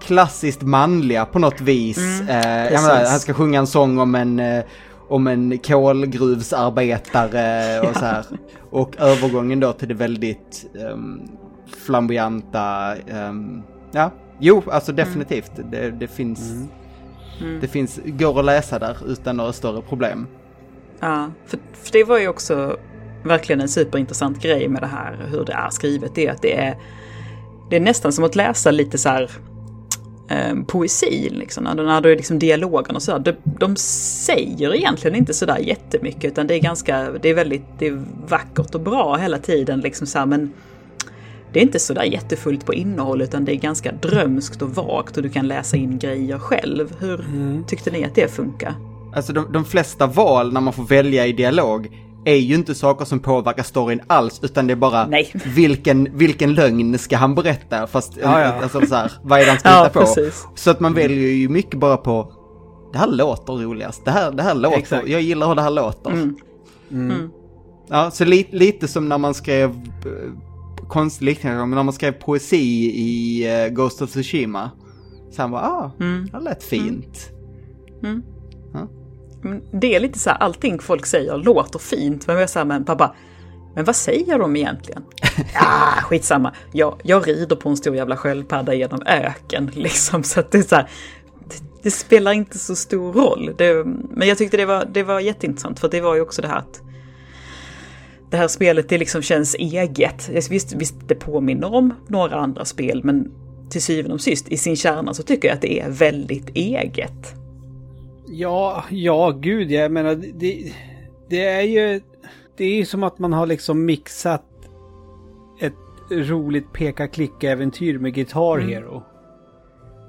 klassiskt manliga på något vis. eh, jag precis. menar, han ska sjunga en sång om en, eh, om en kolgruvsarbetare [LAUGHS] och så här. Och övergången då till det väldigt um, flamboyanta, ehm, ja, jo, alltså definitivt. Det, det finns, det finns, går att läsa där utan några större problem. Ja, för, för det var ju också verkligen en superintressant grej med det här, hur det är skrivet. Det är att det är, det är nästan som att läsa lite så här eh, poesi, liksom, när, när det är liksom dialogen och så. De, de säger egentligen inte sådär jättemycket, utan det är ganska, det är väldigt, det är vackert och bra hela tiden, liksom så här, men det är inte sådär jättefullt på innehåll, utan det är ganska drömskt och vagt och du kan läsa in grejer själv. Hur tyckte ni att det funkar? Alltså de, de flesta val när man får välja i dialog är ju inte saker som påverkar storyn alls, utan det är bara Nej. vilken, vilken lögn ska han berätta? Fast, Ja, ja. alltså så här, vad är det han ska [LAUGHS] Ja, hitta på? precis. Så att man väljer ju mycket bara på, det här låter roligast, det här, det här låter, Exakt. jag gillar hur det här låter. Mm. Ja, så li, lite som när man skrev, eh, konstigt liknande, men när man skrev poesi i eh, Ghost of Tsushima. Så han bara, ah, Mm. det lät fint. Det är lite så här, allting folk säger låter fint, men jag säger men pappa, men vad säger de egentligen? [LAUGHS] Ja, skitsamma. Jag, jag rider på en stor jävla sköldpadda genom öken, liksom. Så att det är så här, det, det spelar inte så stor roll. Det, men jag tyckte det var, det var jätteintressant, för det var ju också det här att det här spelet, det liksom känns eget. Visst, visst, det påminner om några andra spel, men till syvende och sist, i sin kärna så tycker jag att det är väldigt eget. Ja, ja, gud, jag menar, det, det är ju... Det är ju som att man har liksom mixat ett roligt peka-klicka-äventyr med Guitar Mm. Hero.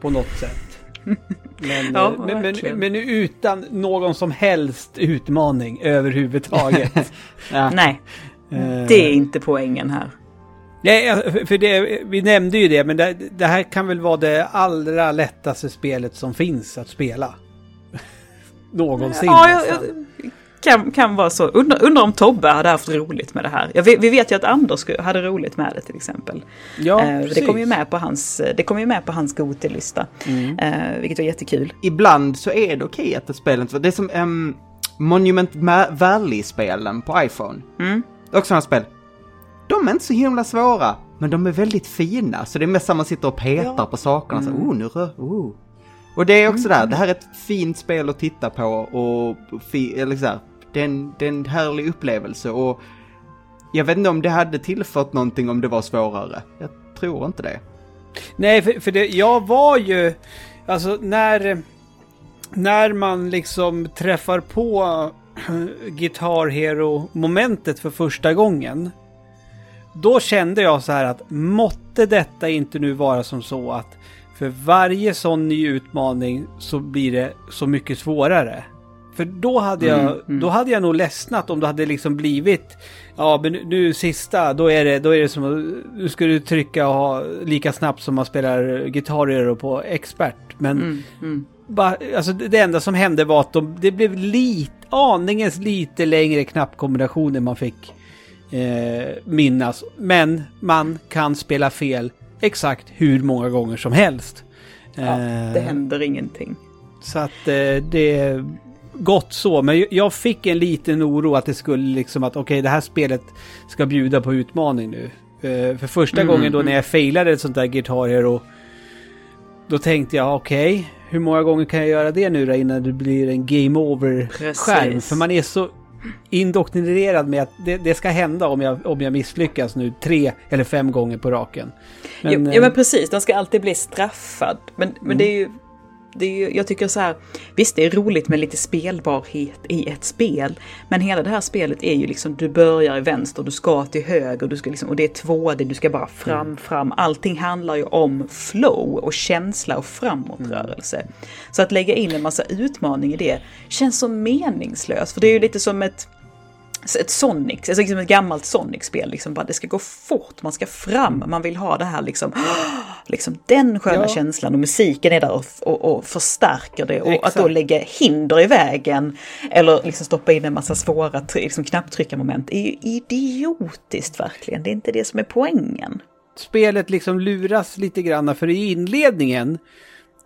På något sätt. [LAUGHS] Men, Ja, eh, men, men, men utan någon som helst utmaning överhuvudtaget. [LAUGHS] Ja. Nej, Eh, det är inte poängen här. Nej, för det, vi nämnde ju det, men det, det här kan väl vara det allra lättaste spelet som finns att spela. Någonsin Ja, jag, jag, kan, kan vara så. Undrar undra om Tobbe hade haft roligt med det här. Vet, vi vet ju att Anders hade roligt med det till exempel. Ja, Eh, det kom ju med på hans, det kom ju med på hans Gotelista. Eh, vilket var jättekul. ibland så är det okej att ett spel inte... Det är som um, Monument Valley-spelen på iPhone. Mm. Det är också sådana spel. De är inte så himla svåra, men de är väldigt fina. Så det är mest som man sitter och petar på sakerna. Så, oh, nu rör... Oh. Och det är också där, det här är ett fint spel att titta på och fi, eller så här, det, är en, det är en härlig upplevelse och jag vet inte om det hade tillfört någonting om det var svårare. Jag tror inte det. Nej, för, för det, jag var ju... Alltså när... när man liksom träffar på [CLEARS THROAT] Guitar Hero-momentet för första gången. Då kände jag så här att måtte detta inte nu vara som så att för varje sån ny utmaning så blir det så mycket svårare. För då hade jag, Mm, mm. då hade jag nog ledsnat om det hade liksom blivit Ja men nu, sista, då är det, då är det som att nu ska du trycka och ha lika snabbt som man spelar Guitar Hero på expert. Men Mm, mm. bara, alltså det det enda som hände var att de, det blev lite, aningens lite längre knappkombinationer man fick eh, minnas. Men man kan spela fel exakt hur många gånger som helst. Ja, Eh, det händer ingenting. så att eh, det är gott så. Men jag- fick en liten oro att det skulle liksom att okej det här spelet ska bjuda på utmaning nu. Eh, för första Mm, gången då mm. när jag failade ett sånt där Guitar Hero. Då tänkte jag okej, hur många gånger kan jag göra det nu då innan det blir en game over-skärm? För man är så indoktrinerad med att det, det ska hända om jag, om jag misslyckas nu tre eller fem gånger på raken. Men, eh, ja men precis, den ska alltid bli straffad. Men, men Mm. det är ju... Det är jag tycker så här, visst det är roligt med lite spelbarhet i ett spel. Men hela det här spelet är ju liksom, du börjar i vänster, du ska till höger, du ska liksom, och det är 2D, du ska bara fram, Mm. fram. Allting handlar ju om flow och känsla och framåtrörelse. Så att lägga in en massa utmaning i det känns så meningslöst. För det är ju lite som ett ett Sonic, alltså liksom ett gammalt Sonic-spel. Liksom bara, det ska gå fort, man ska fram, man vill ha det här liksom, [GASPS] liksom den sköna Ja. känslan och musiken är där och, och, och förstärker det. Och att då Exakt. lägga hinder i vägen eller liksom stoppa in en massa svåra liksom knapptryckarmoment är ju idiotiskt verkligen. Det är inte det som är poängen. spelet liksom luras lite grann för i inledningen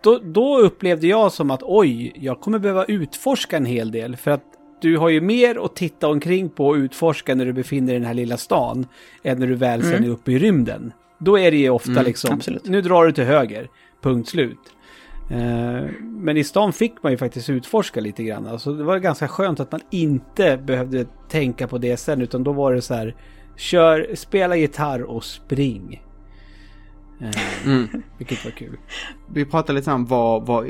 då, då upplevde jag som att oj, jag kommer behöva utforska en hel del för att du har ju mer att titta omkring på och utforska när du befinner dig i den här lilla stan än när du väl sen är uppe i rymden. Då är det ju ofta liksom, absolut. nu drar du till höger, punkt slut. Eh, Men i stan fick man ju faktiskt utforska lite grann. Alltså det var ganska skönt att man inte behövde tänka på det sen utan då var det så här, kör, spela gitarr och spring. Eh, Mm. Vilket var kul. Vi pratade lite om vad, vad,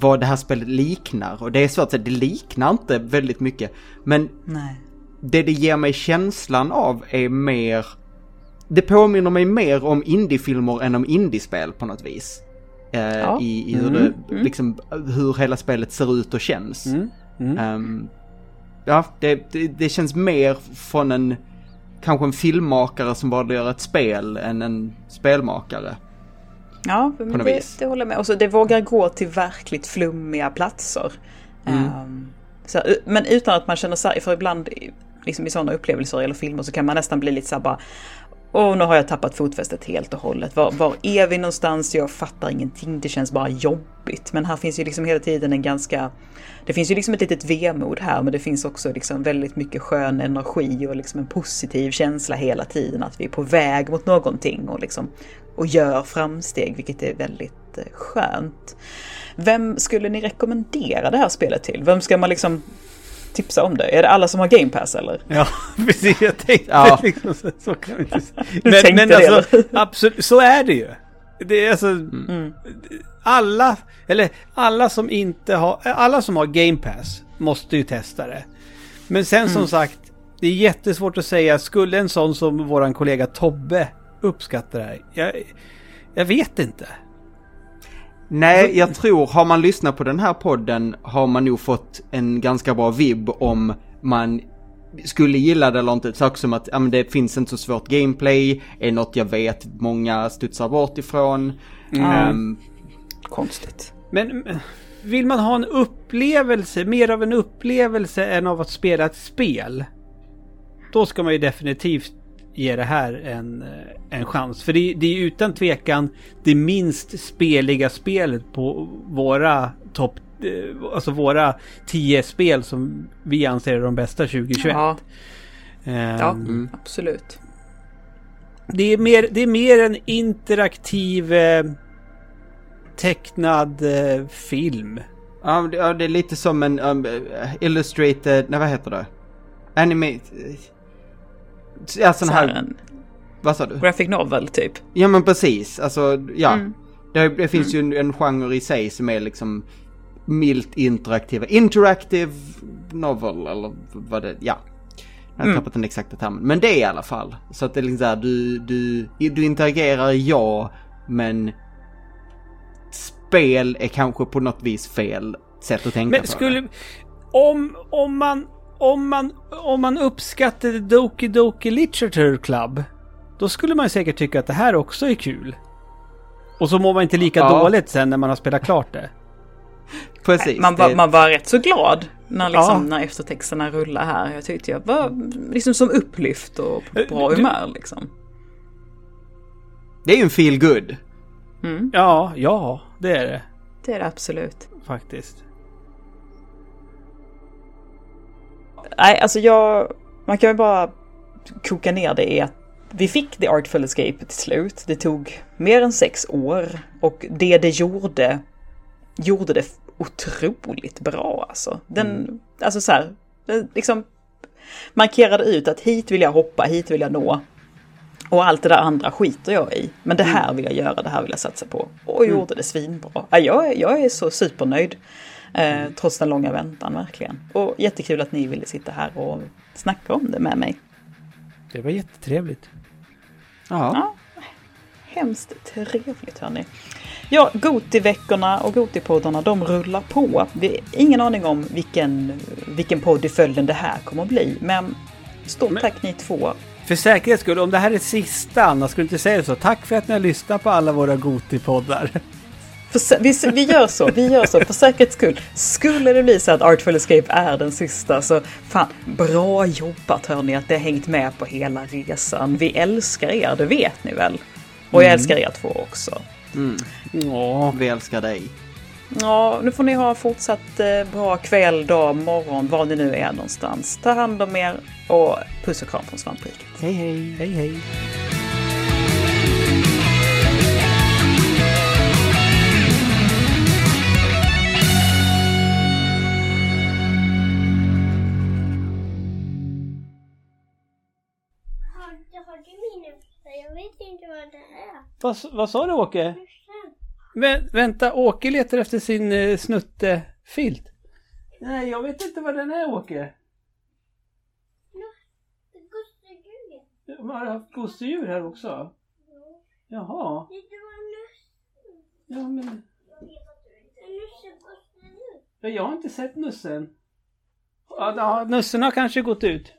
vad det här spelet liknar. Och det är svårt att säga, det liknar inte väldigt mycket. Men Nej. det det ger mig känslan av är mer... Det påminner mig mer om indiefilmer än om indiespel på något vis. Eh, Ja. I, i hur, Mm, det, liksom, hur hela spelet ser ut och känns. Mm. Mm. Ehm, ja, det, det, det känns mer från en... Kanske en filmmakare som bara gör ett spel än en spelmakare. Ja, men det, det håller jag med. Och så det vågar gå till verkligt flummiga platser. Mm. Ehm, så, här, men utan att man känner sig, för ibland liksom i sådana upplevelser eller filmer så kan man nästan bli lite så här bara Åh, nu har jag tappat fotfästet helt och hållet. Var, var är vi någonstans? Jag fattar ingenting. Det känns bara jobbigt. Men här finns ju liksom hela tiden en ganska... Det finns ju liksom ett litet vemod här, men det finns också liksom väldigt mycket skön energi och liksom en positiv känsla hela tiden. Att vi är på väg mot någonting och liksom och gör framsteg, vilket är väldigt eh, skönt. Vem skulle ni rekommendera det här spelet till? Vem ska man liksom tipsa om det? Är det alla som har Game Pass eller? Ja, [LAUGHS] precis. Jag tänkte Ja. liksom så, så kan vi inte [LAUGHS] säga. Men, tänkte men det, alltså, eller? [LAUGHS] absolut, så är det ju. Det är alltså, Mm. alla, eller alla som inte har, alla som har Game Pass måste ju testa det. Men sen Mm. som sagt, det är jättesvårt att säga, skulle en sån som våran kollega Tobbe uppskatta det här? Jag, jag vet inte. Nej, jag tror, har man lyssnat på den här podden har man nog fått en ganska bra vibb om man skulle gilla det eller inte. Saker som att ja, men det finns inte så svårt gameplay, är något jag vet många studsar bort ifrån. Ehm, Konstigt. Men men, vill man ha en upplevelse, mer av en upplevelse än av att spela ett spel. Då ska man ju definitivt ge det här en, eh, en chans. För det, det är utan tvekan det minst speliga spelet på våra topp... eh, Alltså våra 10 spel som vi anser är de bästa 2021. Ja, Ehm, ja absolut. det, är mer, det är mer en interaktiv eh, tecknad eh, film. ja, det- är lite som en um, illustrated, nej vad heter det? Anime... Ja, sån Så här här, en vad sa du? graphic novel typ. Ja men precis, alltså ja. Mm. Det, det finns ju en, en genre i sig som är liksom milt interaktiva. Interactive novel eller vad det, ja. Jag har Mm. tappat den exakta termen. Men det är i alla fall. Så att det är liksom här, du, du, du interagerar ja, men spel är kanske på något vis fel sätt att tänka Men på skulle... det. Om, om man... Om man, om man uppskattade Doki Doki Literature Club, då skulle man säkert tycka att det här också är kul. Och så mår man inte lika Ja. dåligt sen när man har spelat klart det. [LAUGHS] Precis. Man var, det- man var rätt så glad när, liksom, Ja. när eftertexterna rullade här. Jag tyckte jag var liksom som upplyft och på bra Du- humör liksom. det är ju en feel good. Mm, Ja, ja, det är det det är det absolut. faktiskt. Nej, alltså jag... Man kan ju bara koka ner det i att vi fick The Artful Escape till slut. Det tog mer än sex år och det det gjorde gjorde det otroligt bra alltså. Den, alltså så här, liksom markerade ut att hit vill jag hoppa, hit vill jag nå. Och allt det där andra skiter jag i. Men det här vill jag göra, det här vill jag satsa på. Och gjorde det svinbra. Ja, jag, jag är så supernöjd. Eh, trots den långa väntan verkligen. Och jättekul att ni ville sitta här och snacka om det med mig. Det var jättetrevligt. Ja. Ja, hemskt trevligt hörni. Ja, Goti-veckorna och Goti-poddarna de rullar på. Vi har ingen aning om vilken, vilken podd i följden det här kommer att bli. Men stort Men- tack ni två. För säkerhets skull, om det här är sista, Anna, skulle du inte säga så? Tack för att ni har lyssnat på alla våra Goti-poddar. För, vi, vi gör så, vi gör så för säkerhets skull. Skulle det bli så att Artful Escape är den sista så fan, bra jobbat hörni att det har hängt med på hela resan. Vi älskar er, det vet ni väl? Och jag älskar er två också. Ja, Vi älskar dig. Ja, nu får ni ha fortsatt eh, bra kväll, dag, morgon, var ni nu är någonstans. Ta hand om er och puss och kram från svampriket. Hej hej. hej hej. Vad det är. Vad, vad sa du Åke? Vä vänta, Åke letar efter sin uh, snuttefilt. Nej, jag vet inte vad den är Åke. Har du haft gosedjur här också? Jaha. Det var. Ja, men... Nusse. Ja, jag har inte sett nussen. Ja, ja, nussen har kanske gått ut.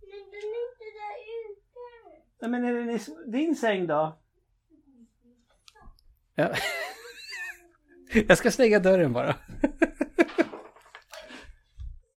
Men den är inte där ute. Nej, men är det din säng då? Ja. [LAUGHS] Jag ska stänga dörren bara. [LAUGHS]